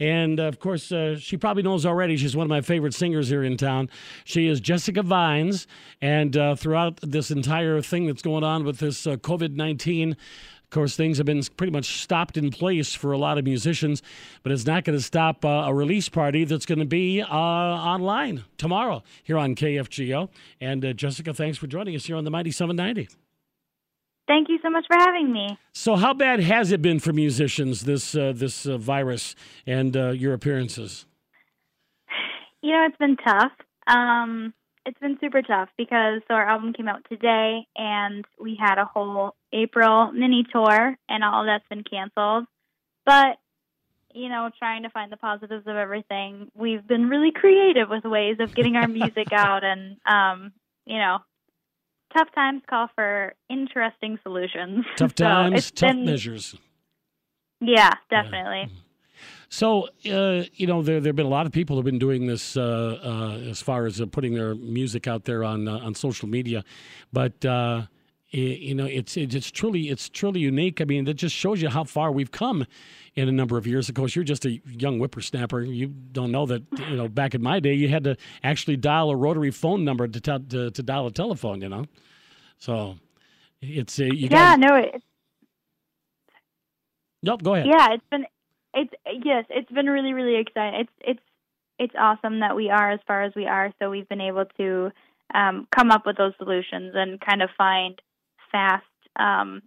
And of course, uh, she probably knows already. She's one of my favorite singers here in town. She is Jessica Vines. And uh, throughout this entire thing that's going on with this uh, COVID 19, of course, things have been pretty much stopped in place for a lot of musicians, but it's not going to stop uh, a release party that's going to be uh, online tomorrow here on KFGO. And uh, Jessica, thanks for joining us here on the Mighty 790. Thank you so much for having me. So, how bad has it been for musicians this uh, this uh, virus and uh, your appearances? You know, it's been tough. Um, it's been super tough because so our album came out today and we had a whole April mini tour and all that's been canceled. But you know, trying to find the positives of everything, we've been really creative with ways of getting our music out and um, you know, tough times call for interesting solutions. Tough times, it's tough been- measures. Yeah, definitely. So, uh, you know, there there have been a lot of people who have been doing this uh, uh, as far as uh, putting their music out there on uh, on social media, but you know, it's it's it's truly it's truly unique. I mean, it just shows you how far we've come in a number of years. Of course, you're just a young whippersnapper. You don't know that you know back in my day, you had to actually dial a rotary phone number to to, to dial a telephone. You know, so it's uh, you Yeah, guys. no, it, Nope, go ahead. yeah it's been it's yes it's been really really exciting it's it's it's awesome that we are as far as we are so we've been able to um, come up with those solutions and kind of find fast um,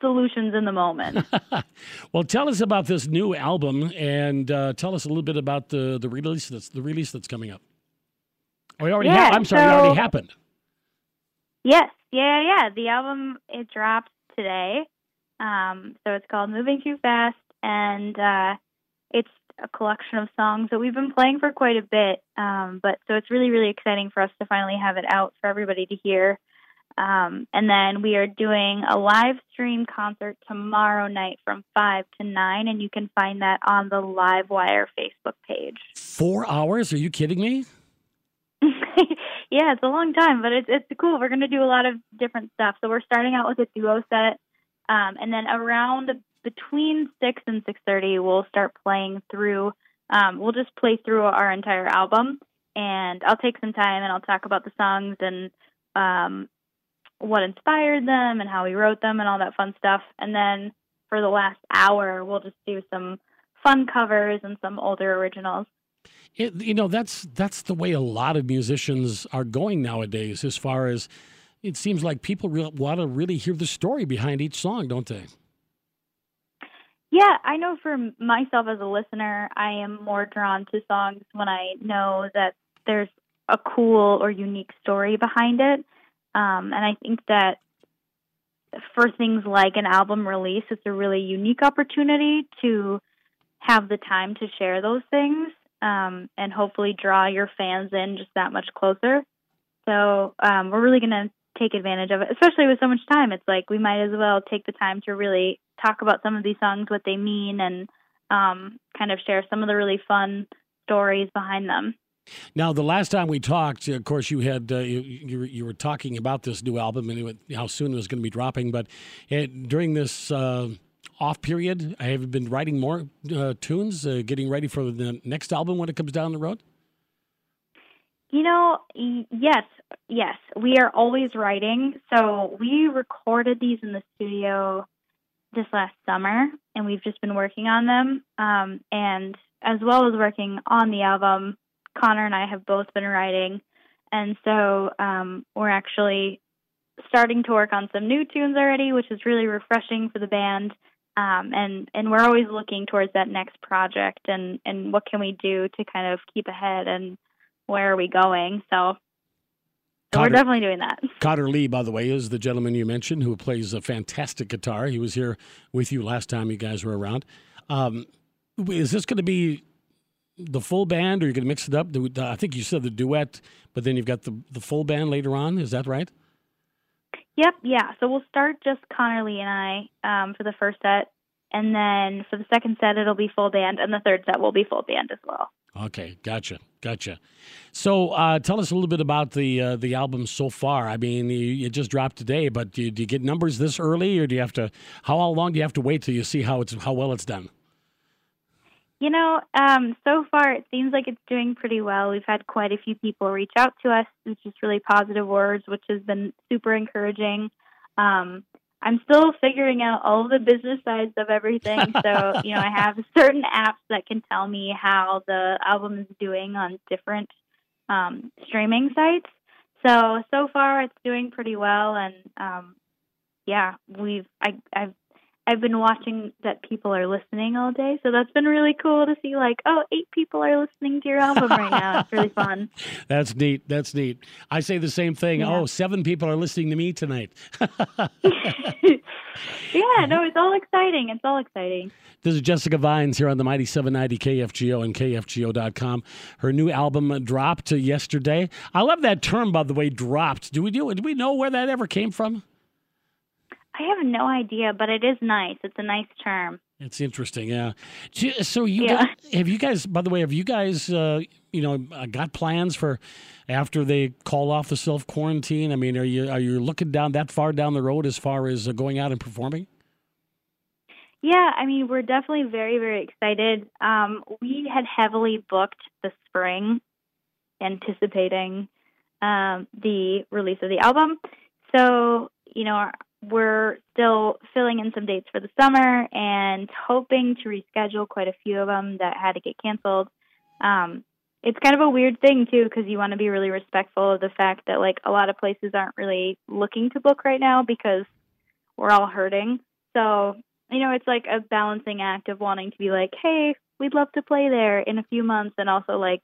solutions in the moment well, tell us about this new album and uh, tell us a little bit about the the release that's the release that's coming up. Oh, it already Yeah, hap- I'm sorry, it already happened. yes yeah yeah the album it dropped today um, so it's called moving too fast and uh, it's a collection of songs that we've been playing for quite a bit um, but so it's really really exciting for us to finally have it out for everybody to hear um, and then we are doing a live stream concert tomorrow night from 5 to 9 and you can find that on the livewire facebook page Four hours? Are you kidding me? yeah, it's a long time, but it's it's cool. We're gonna do a lot of different stuff. So we're starting out with a duo set, um, and then around between six and six thirty, we'll start playing through. Um, we'll just play through our entire album, and I'll take some time and I'll talk about the songs and um, what inspired them and how we wrote them and all that fun stuff. And then for the last hour, we'll just do some fun covers and some older originals. It, you know, that's that's the way a lot of musicians are going nowadays. As far as it seems like people re- want to really hear the story behind each song, don't they? Yeah, I know for myself as a listener, I am more drawn to songs when I know that there's a cool or unique story behind it. Um, and I think that for things like an album release, it's a really unique opportunity to have the time to share those things um, and hopefully draw your fans in just that much closer. So um, we're really going to take advantage of it, especially with so much time. It's like we might as well take the time to really talk about some of these songs, what they mean, and um, kind of share some of the really fun stories behind them. Now, the last time we talked, of course, you had uh, you, you, were, you were talking about this new album and it, how soon it was going to be dropping. But uh during this uh, off period, I have been writing more uh, tunes, uh, getting ready for the next album when it comes down the road. You know, yes, yes, we are always writing. So we recorded these in the studio this last summer, and we've just been working on them. Um, and as well as working on the album, Connor and I have both been writing, and so um, we're actually starting to work on some new tunes already, which is really refreshing for the band. Um, and and we're always looking towards that next project and and what can we do to kind of keep ahead and where are we going? So, so we're definitely doing that. Connor Lee, by the way, is the gentleman you mentioned who plays a fantastic guitar. He was here with you last time you guys were around. Um, is this going to be the full band, or you're going to mix it up? I think you said the duet, but then you've got the the full band later on. Is that right? Yep, yeah. So we'll start just Connor Lee and I um, for the first set, and then for the second set it'll be full band, and the third set will be full band as well. Okay, gotcha, gotcha. So, uh, tell us a little bit about the uh, the album so far. I mean, you, it just dropped today, but do you, do you get numbers this early, or do you have to? How long do you have to wait till you see how it's how well it's done? You know, um, so far it seems like it's doing pretty well. We've had quite a few people reach out to us, which is really positive words, which has been super encouraging. Um, I'm still figuring out all the business sides of everything. So, you know, I have certain apps that can tell me how the album is doing on different um, streaming sites. So, so far it's doing pretty well. And um, yeah, we've, I, I've I've been watching that people are listening all day, so that's been really cool to see. Like, oh, eight people are listening to your album right now. It's really fun. That's neat. That's neat. I say the same thing. Yeah. Oh, seven people are listening to me tonight. yeah, no, it's all exciting. It's all exciting. This is Jessica Vines here on the Mighty 790 KFGO and KFGO.com. Her new album dropped yesterday. I love that term, by the way, dropped. Do we do? Do we know where that ever came from? I have no idea, but it is nice. It's a nice term. It's interesting, yeah. So you yeah. Got, have you guys? By the way, have you guys, uh, you know, uh, got plans for after they call off the self quarantine? I mean, are you are you looking down that far down the road as far as uh, going out and performing? Yeah, I mean, we're definitely very very excited. Um, we had heavily booked the spring, anticipating um, the release of the album. So you know, our, we're still filling in some dates for the summer and hoping to reschedule quite a few of them that had to get canceled. Um, it's kind of a weird thing too because you want to be really respectful of the fact that like a lot of places aren't really looking to book right now because we're all hurting. So you know, it's like a balancing act of wanting to be like, hey, we'd love to play there in a few months, and also like,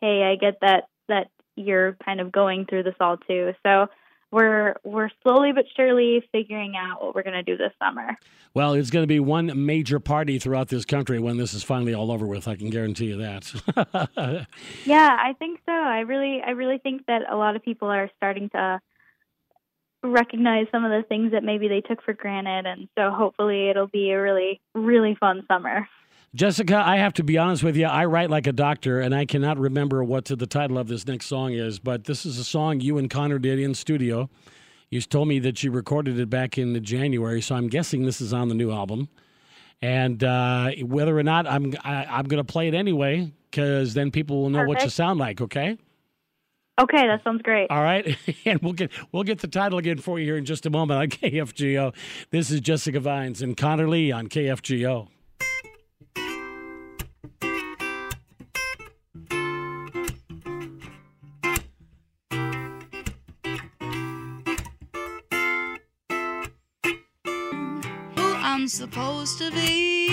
hey, I get that that you're kind of going through this all too. So we're we're slowly but surely figuring out what we're going to do this summer. Well, it's going to be one major party throughout this country when this is finally all over with. I can guarantee you that. yeah, I think so. I really I really think that a lot of people are starting to recognize some of the things that maybe they took for granted and so hopefully it'll be a really really fun summer. Jessica, I have to be honest with you. I write like a doctor, and I cannot remember what the title of this next song is, but this is a song you and Connor did in studio. You told me that you recorded it back in January, so I'm guessing this is on the new album. And uh, whether or not I'm, I, am i am going to play it anyway, because then people will know Perfect. what you sound like. Okay. Okay, that sounds great. All right, and we'll get we'll get the title again for you here in just a moment on KFGO. This is Jessica Vines and Connor Lee on KFGO. Supposed to be.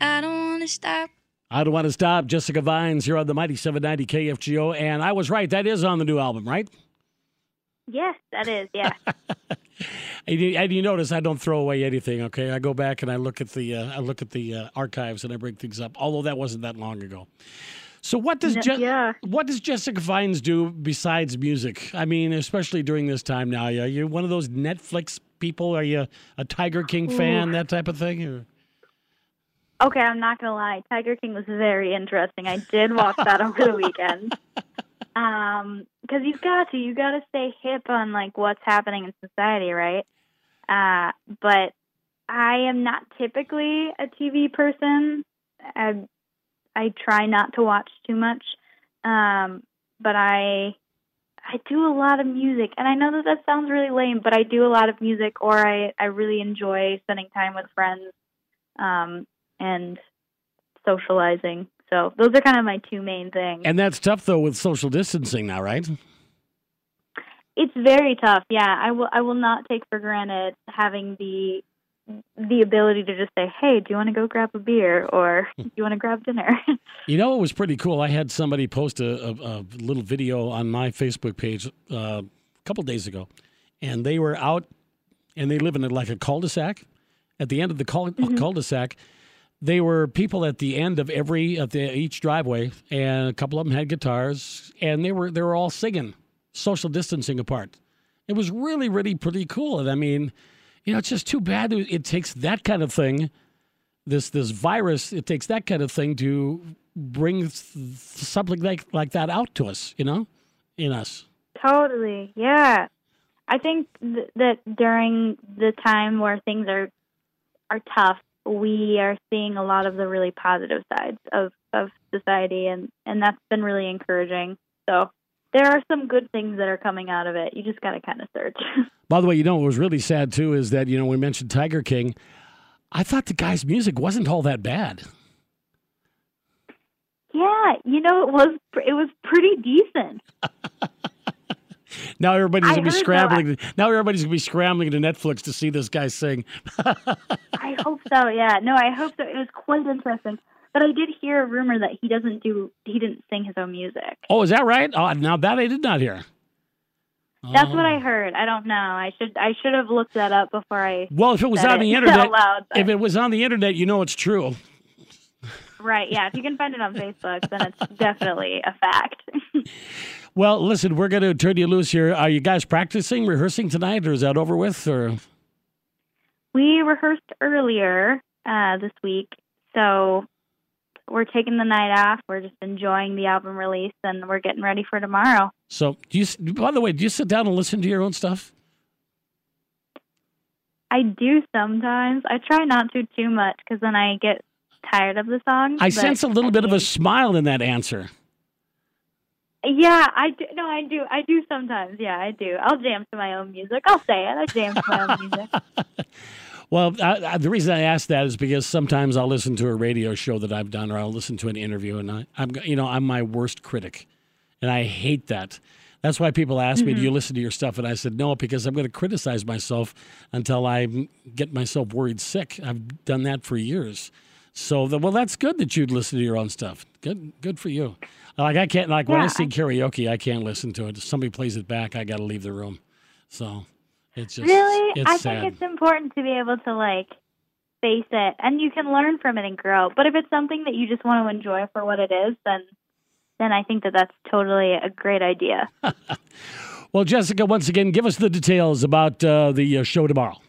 I don't want to stop. I don't want to stop. Jessica Vines here on the Mighty 790 KFGO. And I was right. That is on the new album, right? Yes, that is. Yeah. and, you, and, you, notice I don't throw away anything. Okay, I go back and I look at the uh, I look at the uh, archives and I bring things up. Although that wasn't that long ago. So what does Je- yeah. what does Jessica Vines do besides music? I mean, especially during this time now. Yeah, you're one of those Netflix people? Are you a Tiger King fan, Ooh. that type of thing? Or? Okay, I'm not gonna lie. Tiger King was very interesting. I did watch that over the weekend. Um, because you've got to, you got to stay hip on like what's happening in society, right? Uh, but I am not typically a TV person. I, I try not to watch too much. Um, but I I do a lot of music, and I know that that sounds really lame, but I do a lot of music, or I I really enjoy spending time with friends, um, and socializing. So those are kind of my two main things. And that's tough though with social distancing now, right? It's very tough. Yeah, I will. I will not take for granted having the the ability to just say, "Hey, do you want to go grab a beer or do you want to grab dinner?" you know, it was pretty cool. I had somebody post a, a, a little video on my Facebook page uh, a couple days ago, and they were out, and they live in a, like a cul-de-sac. At the end of the cul- mm-hmm. cul-de-sac, they were people at the end of every at the, each driveway, and a couple of them had guitars, and they were they were all singing, social distancing apart. It was really, really pretty cool. And I mean you know, it's just too bad it takes that kind of thing, this this virus, it takes that kind of thing to bring something like like that out to us, you know, in us. Totally, yeah. I think th- that during the time where things are are tough, we are seeing a lot of the really positive sides of, of society, and, and that's been really encouraging. So there are some good things that are coming out of it. You just got to kind of search. By the way, you know what was really sad too is that you know we mentioned Tiger King. I thought the guy's music wasn't all that bad. Yeah, you know it was it was pretty decent. now everybody's gonna be scrambling. Now everybody's gonna be scrambling to Netflix to see this guy sing. I hope so. Yeah, no, I hope so. It was quite interesting. But I did hear a rumor that he doesn't do he didn't sing his own music. oh, is that right? Oh, now that I did not hear. That's Oh. what I heard. I don't know. I should I should have looked that up before I Well, if it was on the internet, loud. if it was on the internet, you know it's true. right, yeah. If you can find it on Facebook, then it's definitely a fact. Well, listen, we're going to turn you loose here. Are you guys practicing, rehearsing tonight, or is that over with? Or we rehearsed earlier uh, this week, so we're taking the night off. We're just enjoying the album release, and we're getting ready for tomorrow. so? Do you? By the way, do you sit down and listen to your own stuff? I do sometimes. I try not to too much because then I get tired of the song. I sense a little I bit of a smile in that answer. Yeah, I do. No, I do. I do sometimes. Yeah, I do. I'll jam to my own music. I'll say it. I jam to my own music. Well, I, I, the reason I ask that is because sometimes I'll listen to a radio show that I've done, or I'll listen to an interview, and I, I'm, you know, I'm my worst critic, and I hate that. That's why people ask me, "Do mm-hmm. you listen to your stuff?" And I said, "No," because I'm going to criticize myself until I get myself worried sick. I've done that for years. So, the, well, that's good that you'd listen to your own stuff. Good, good for you. Like I can't, like when I Yeah, sing I- karaoke, I can't listen to it. If somebody plays it back, I got to leave the room. So, it's just really, it's I sad. think it's important to be able to like face it, and you can learn from it and grow. But if it's something that you just want to enjoy for what it is, then then I think that that's totally a great idea. Well, Jessica, once again, give us the details about uh, the uh, show tomorrow.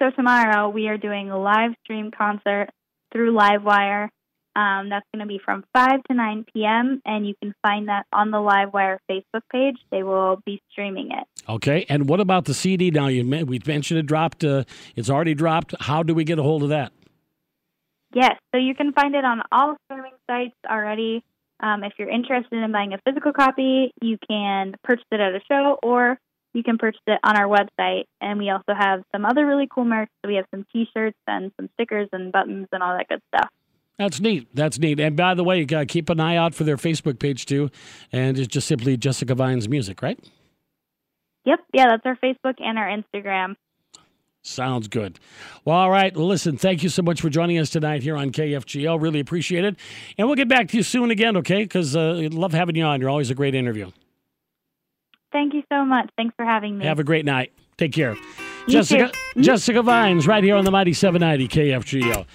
So tomorrow we are doing a live stream concert through Livewire. Um, that's going to be from 5 to 9 p.m., and you can find that on the Livewire Facebook page. They will be streaming it. Okay, and what about the CD? Now you we mentioned it dropped. Uh, it's already dropped. How do we get a hold of that? Yes, so you can find it on all streaming sites already. Um, if you're interested in buying a physical copy, you can purchase it at a show or you can purchase it on our website. And we also have some other really cool merch. So we have some t shirts and some stickers and buttons and all that good stuff. That's neat. That's neat. And by the way, you got to keep an eye out for their Facebook page too, and it's just simply Jessica Vines Music, right? Yep, yeah, that's our Facebook and our Instagram. Sounds good. Well, all right. Listen, thank you so much for joining us tonight here on KFGO. Really appreciate it. And we'll get back to you soon again, okay? Because uh, love having you on. You're always a great interview. Thank you so much. Thanks for having me. Have a great night. Take care. You Jessica too. Jessica Vines, right here on the Mighty 790 KFGO.